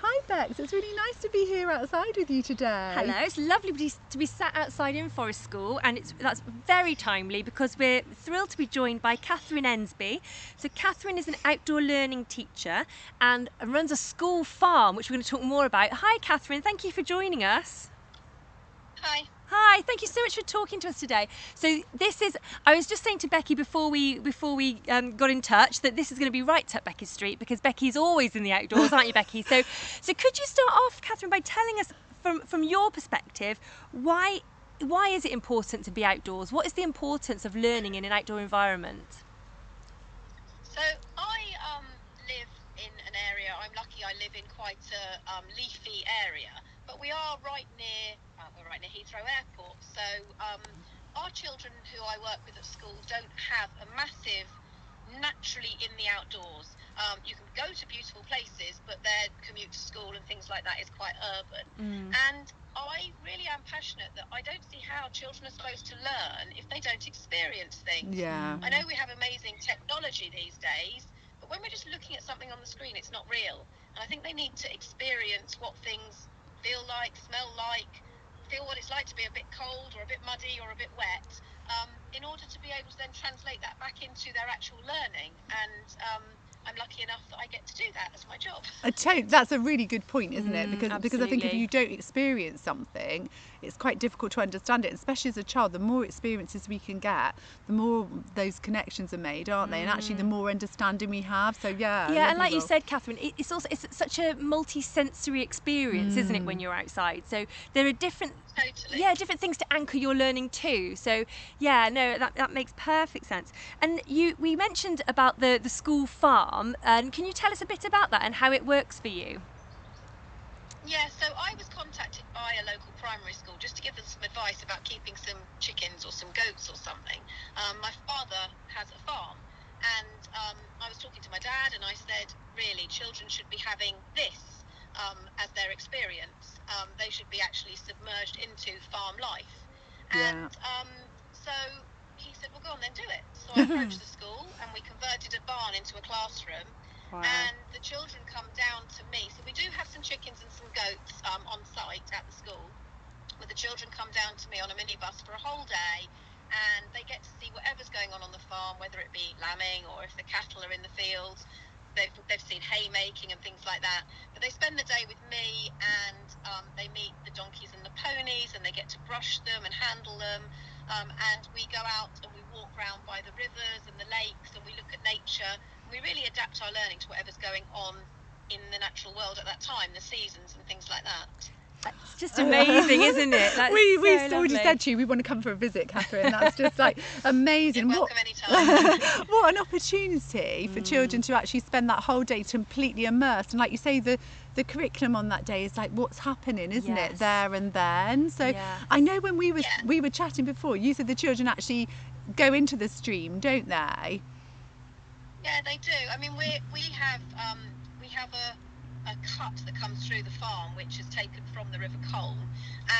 Hi Bex, it's really nice to be here outside with you today. Hello, it's lovely to be- sat outside in Forest School, and it's that's very timely because we're thrilled to be joined by Catherine Ensby. So Catherine is an outdoor learning teacher and runs a school farm, which we're going to talk more about. Hi, Catherine. Thank you for joining us. Hi. Hi, thank you so much for talking to us today. So this is, I was just saying to Becky before we before we um, got in touch that this is going to be right up Becky's street because Becky's always in the outdoors, aren't you, Becky? So, so could you start off, Catherine, by telling us from from your perspective why why is it important to be outdoors? What is the importance of learning in an outdoor environment? So I um, live in an area. I'm lucky. I live in quite a um, leafy area, but we are right near. Right near Heathrow Airport. So um, our children who I work with at school don't have a massive naturally in the outdoors. Um, you can go to beautiful places, but their commute to school and things like that is quite urban. And I really am passionate that I don't see how children are supposed to learn if they don't experience things. Yeah. I know we have amazing technology these days, but when we're just looking at something on the screen, it's not real. And I think they need to experience what things feel like, smell like, feel what it's like to be a bit cold or a bit muddy or a bit wet, um, in order to be able to then translate that back into their actual learning. And um, I'm lucky enough that I get to do that as my job. A to- that's a really good point, isn't it? Mm, because because I think if you don't experience something, it's quite difficult to understand it. Especially as a child, the more experiences we can get, the more those connections are made, aren't they? And actually, the mm. more understanding we have. So yeah. Yeah, and like you said, Catherine, it's also it's such a multi-sensory experience, isn't it, when mm. you're outside? So there are different Totally. yeah different things to anchor your learning to so yeah no that, that makes perfect sense and you we mentioned about the the school farm and can you tell us a bit about that and how it works for you Yeah, so I was contacted by a local primary school just to give them some advice about keeping some chickens or some goats or something. Um, my father has a farm, and um, I was talking to my dad, and I said, really, children should be having this um, as their experience. Um, they should be actually submerged into farm life. Yeah. And um, so he said, well, go on then, do it. So I approached the school, and we converted a barn into a classroom Wow. and the children come down to me. So we do have some chickens and some goats um, on site at the school, but the children come down to me on a minibus for a whole day, and they get to see whatever's going on on the farm, whether it be lambing or if the cattle are in the fields. They've, they've seen haymaking and things like that. But they spend the day with me and um, they meet the donkeys and the ponies and they get to brush them and handle them. Um, and we go out and we walk around by the rivers and the lakes and we look at nature. We really adapt our learning to whatever's going on in the natural world at that time, the seasons and things like that. It's just amazing isn't it That's we we so already lovely. said to you we want to come for a visit, Catherine. That's just like amazing. You're What welcome anytime. what an opportunity for children to actually spend that whole day completely immersed and like you say the the curriculum on that day is like what's happening isn't Yes. it there and then so Yeah. i know when we were Yeah. we were chatting before you said the children actually go into the stream don't they Yeah, they do. I mean, we we have um, we have a a cut that comes through the farm, which is taken from the River Colne,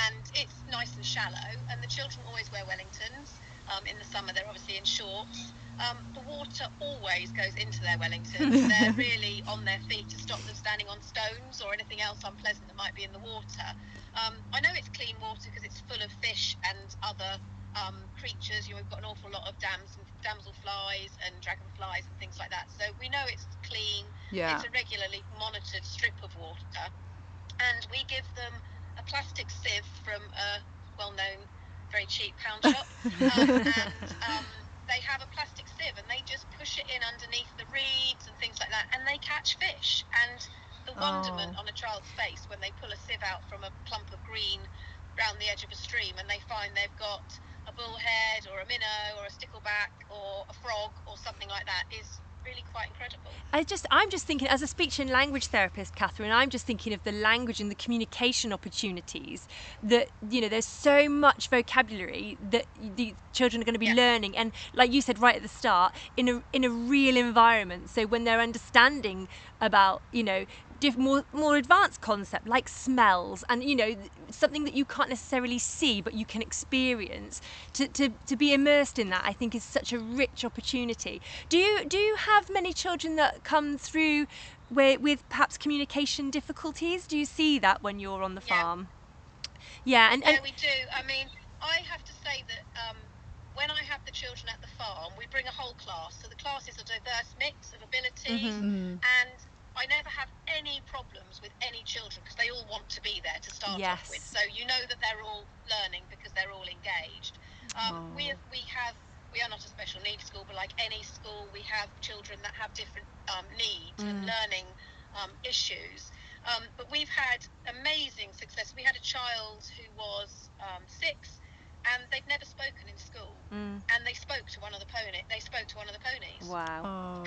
and it's nice and shallow. And the children always wear Wellingtons. Um, in the summer, they're obviously in shorts. Um, the water always goes into their Wellingtons. they're really on their feet to stop them standing on stones or anything else unpleasant that might be in the water. Um, I know it's clean water because it's full of fish and other um, creatures. You know, we've got an awful lot of dams and damselflies and dragonflies and things like that. So we know it's clean. Yeah. It's a regularly monitored strip of water. And we give them a plastic sieve from a well known, very cheap pound shop. um, and um, they have a plastic sieve and they just push it in underneath the reeds and things like that and they catch fish. And the wonderment Oh. on a child's face when they pull a sieve out from a clump of green round the edge of a stream and they find they've got a bullhead or a minnow or a stickleback or a frog or something like that is really quite incredible. I just, I'm just thinking, as a speech and language therapist, Catherine, I'm just thinking of the language and the communication opportunities that, you know, there's so much vocabulary that the children are going to be Yeah. learning. And like you said right at the start, in a, in a real environment. So when they're understanding about, you know, more more advanced concept like smells and you know something that you can't necessarily see but you can experience to, to, to be immersed in that I think is such a rich opportunity do you do you have many children that come through where, with perhaps communication difficulties do you see that when you're on the Yeah. farm yeah and, and Yeah, we do. I mean, I have to say that um, when I have the children at the farm, we bring a whole class. So the class is a diverse mix of abilities, Mhm. and I never have any problems with any children because they all want to be there to start Yes. off with. So you know that they're all learning because they're all engaged. Um, we have, we have we are not a special needs school, but like any school, we have children that have different um, needs and Mm. learning um, issues. Um, but we've had amazing success. We had a child who was um, six, and they'd never spoken in school, Mm, and they spoke to one of the pony. They spoke to one of the ponies, wow Oh.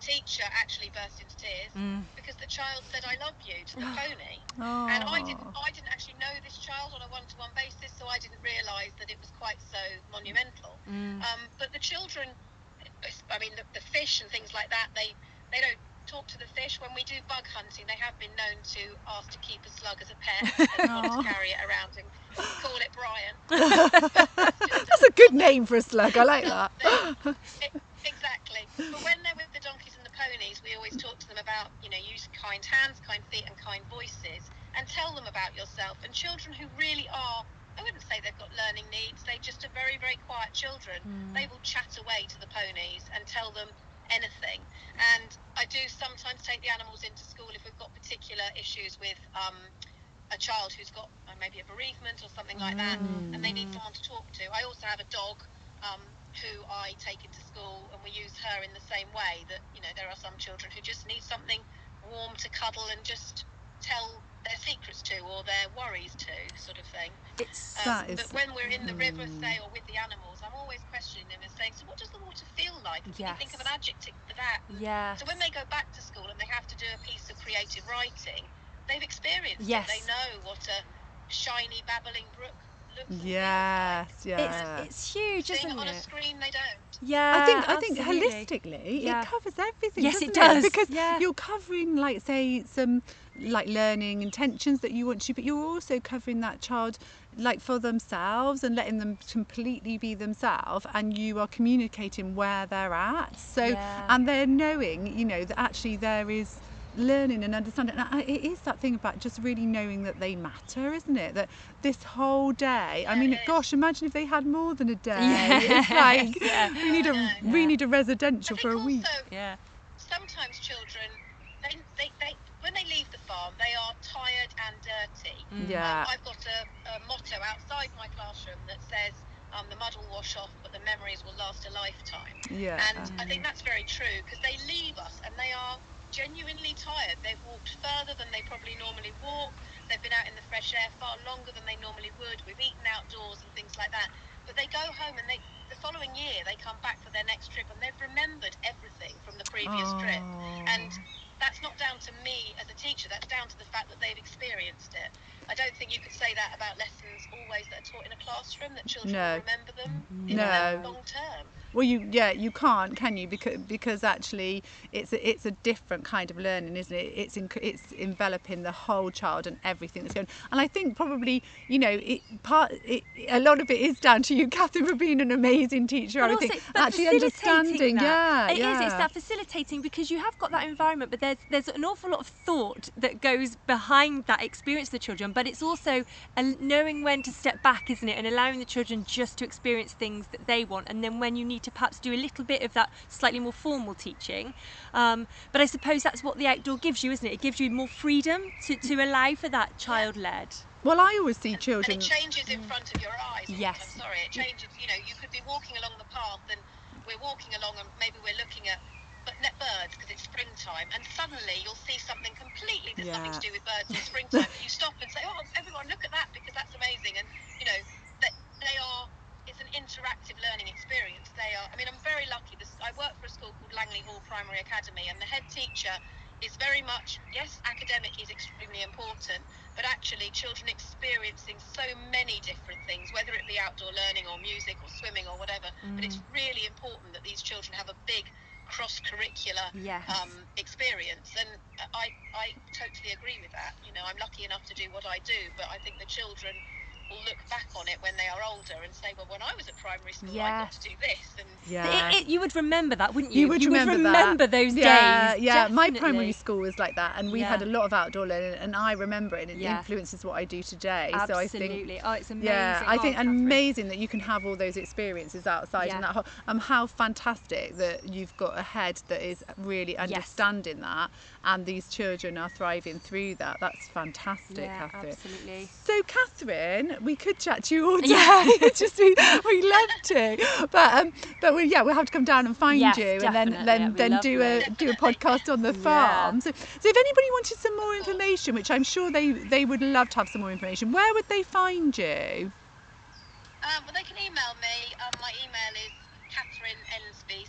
Teacher actually burst into tears Mm. because the child said, "I love you" to the pony. Oh. And I didn't, I didn't actually know this child on a one-to-one basis, so I didn't realise that it was quite so monumental. Mm. Um, but the children, I mean, the, the fish and things like that, they they don't talk to the fish. When we do bug hunting, they have been known to ask to keep a slug as a pet and want to carry it around and call it Brian. That's a good name for a slug. I like that. Exactly. But when they're with the donkeys and the ponies, we always talk to them about, you know, use kind hands, kind feet, and kind voices, and tell them about yourself. And children who really are, I wouldn't say they've got learning needs, they just are very, very quiet children. They will chat away to the ponies and tell them anything. And I do sometimes take the animals into school if we've got particular issues with um, a child who's got uh, maybe a bereavement or something like that, and they need someone to talk to. I also have a dog um, who I take into school, and we use her in the same way. That you know, there are some children who just need something warm to cuddle and just tell their secrets to or their worries to, sort of thing. it's Um, That is- But when we're in the river, say, or with the animals, I'm always questioning them and saying, "So, what does the water feel like? Can you think of an adjective for that?" yeah So when they go back to school and they have to do a piece of creative writing, they've experienced Yes. it. They know what a shiny babbling brook looks and feels Yes, yeah. it's it's huge. Seeing isn't it on a screen, they don't. yeah I think I think absolutely. holistically Yeah. it covers everything. Yes, it doesn't does. Because Yeah. you're covering like say some like learning intentions that you want to, but you're also covering that child like for themselves and letting them completely be themselves and you are communicating where they're at. So Yeah. and they're knowing, you know, that actually there is learning and understanding and I- it is that thing about just really knowing that they matter isn't it that this whole day i mean gosh imagine if they had more than a day Yes, it's like yeah. we need a I know. we need a residential for a think week. yeah sometimes children, they, they, they, when they leave the farm, they are tired and dirty. Mm. Yeah. Um, I've got a, a motto outside my classroom that says, um, "The mud will wash off, but the memories will last a lifetime." Yeah. And I think that's very true because they leave us and they are genuinely tired. They've walked further than they probably normally walk. They've been out in the fresh air far longer than they normally would. We've eaten outdoors and things like that. But they go home and they the following year they come back for their next trip and they've remembered everything from the previous trip. Oh. And that's not down to me as a teacher. That's down to the fact that they've experienced it. I don't think you could say that about lessons always that are taught in a classroom that children No. remember them in No. the long term. Well, you yeah you can't can you because because actually it's a, it's a different kind of learning, isn't it? It's in, it's enveloping the whole child and everything that's going. And I think probably you know it part it, a lot of it is down to you, Catherine, for being an amazing teacher. I also- think actually understanding. that. Yeah, It is, yeah. It's that facilitating because you have got that environment, but there's there's an awful lot of thought that goes behind that experience of the children. But it's also a, knowing when to step back, isn't it, and allowing the children just to experience things that they want, and then when you need to perhaps do a little bit of that slightly more formal teaching. Um, but I suppose that's what the outdoor gives you, isn't it? It gives you more freedom to, to allow for that child-led. Well, I always see children. And children. it changes in front of your eyes. all the Yes. time. Sorry, it changes. You know, you could be walking along the path and we're walking along and maybe we're looking at but net birds because it's springtime and suddenly you'll see something completely that's nothing to do with birds in springtime. but you stop and say, oh, everyone look at that because that's amazing. And, you know, that they are, it's an interactive learning experience. They are, I mean, I'm very lucky. This, I work for a school called Langley Hall Primary Academy and the head teacher is very much, yes, academic is extremely important, but actually children experiencing so many different things, whether it be outdoor learning or music or swimming or whatever. But it's really important that these children have a big cross-curricular Yes. um, experience. And I, I totally agree with that. You know, I'm lucky enough to do what I do, but I think the children will look back on it when they are older and say, well, when I was at primary school, yeah. I got Yes. to do this. And Yeah. It, it, you would remember that, wouldn't you? You would remember, that. those yeah, days. Yeah, my primary school was like that, and we had a lot of outdoor learning, and I remember it, and it Yeah. influences what I do today. Absolutely. So I think. oh, it's amazing. Yeah, I Oh, think Catherine. amazing that you can have all those experiences outside, Yeah. and that whole, um, how fantastic that you've got a head that is really understanding that, and these children are thriving through that. That's fantastic, Yeah, Catherine. absolutely. So, Catherine, we could chat to you all day. Yeah. Just we, we love to, but um, but we, yeah, we'll have to come down and find Yes, you, and then then that'd then do a do a podcast on the farm. So, so if anybody wanted some more information, which I'm sure they they would love to have some more information, where would they find you? Um, well, they can email me. Um, my email is Catherine Ensby,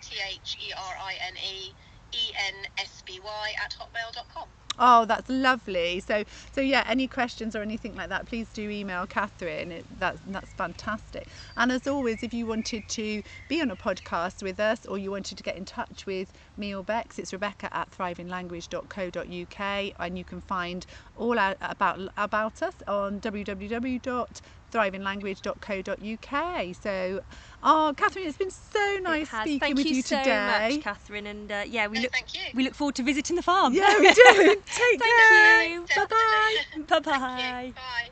T H E R I N E E N S B Y, at hotmail.com. Oh, that's lovely. So, so yeah, any questions or anything like that, please do email Catherine. It, that's that's fantastic. And as always, if you wanted to be on a podcast with us, or you wanted to get in touch with me or Bex, it's Rebecca at thrivinglanguage.co.uk, and you can find all out about about us on www.thrivinglanguage.co.uk. So, oh, Catherine, it's been so It nice has. speaking Thank with you, you, so today. much, Catherine. And uh, yeah, we No, look thank you. we look forward to visiting the farm. Yeah, we do. Take Thank care. you. Bye bye. Thank you. Bye bye. Bye.